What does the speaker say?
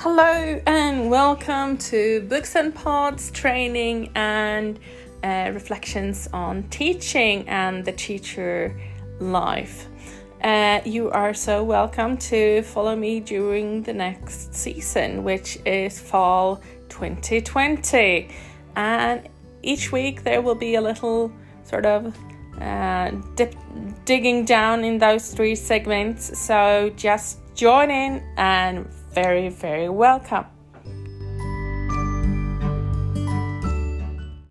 Hello and welcome to Books and Pods training and uh, reflections on teaching and the teacher life. Uh, you are so welcome to follow me during the next season, which is fall 2020. And each week there will be a little sort of uh, dip, digging down in those three segments. So just join in and very, very welcome.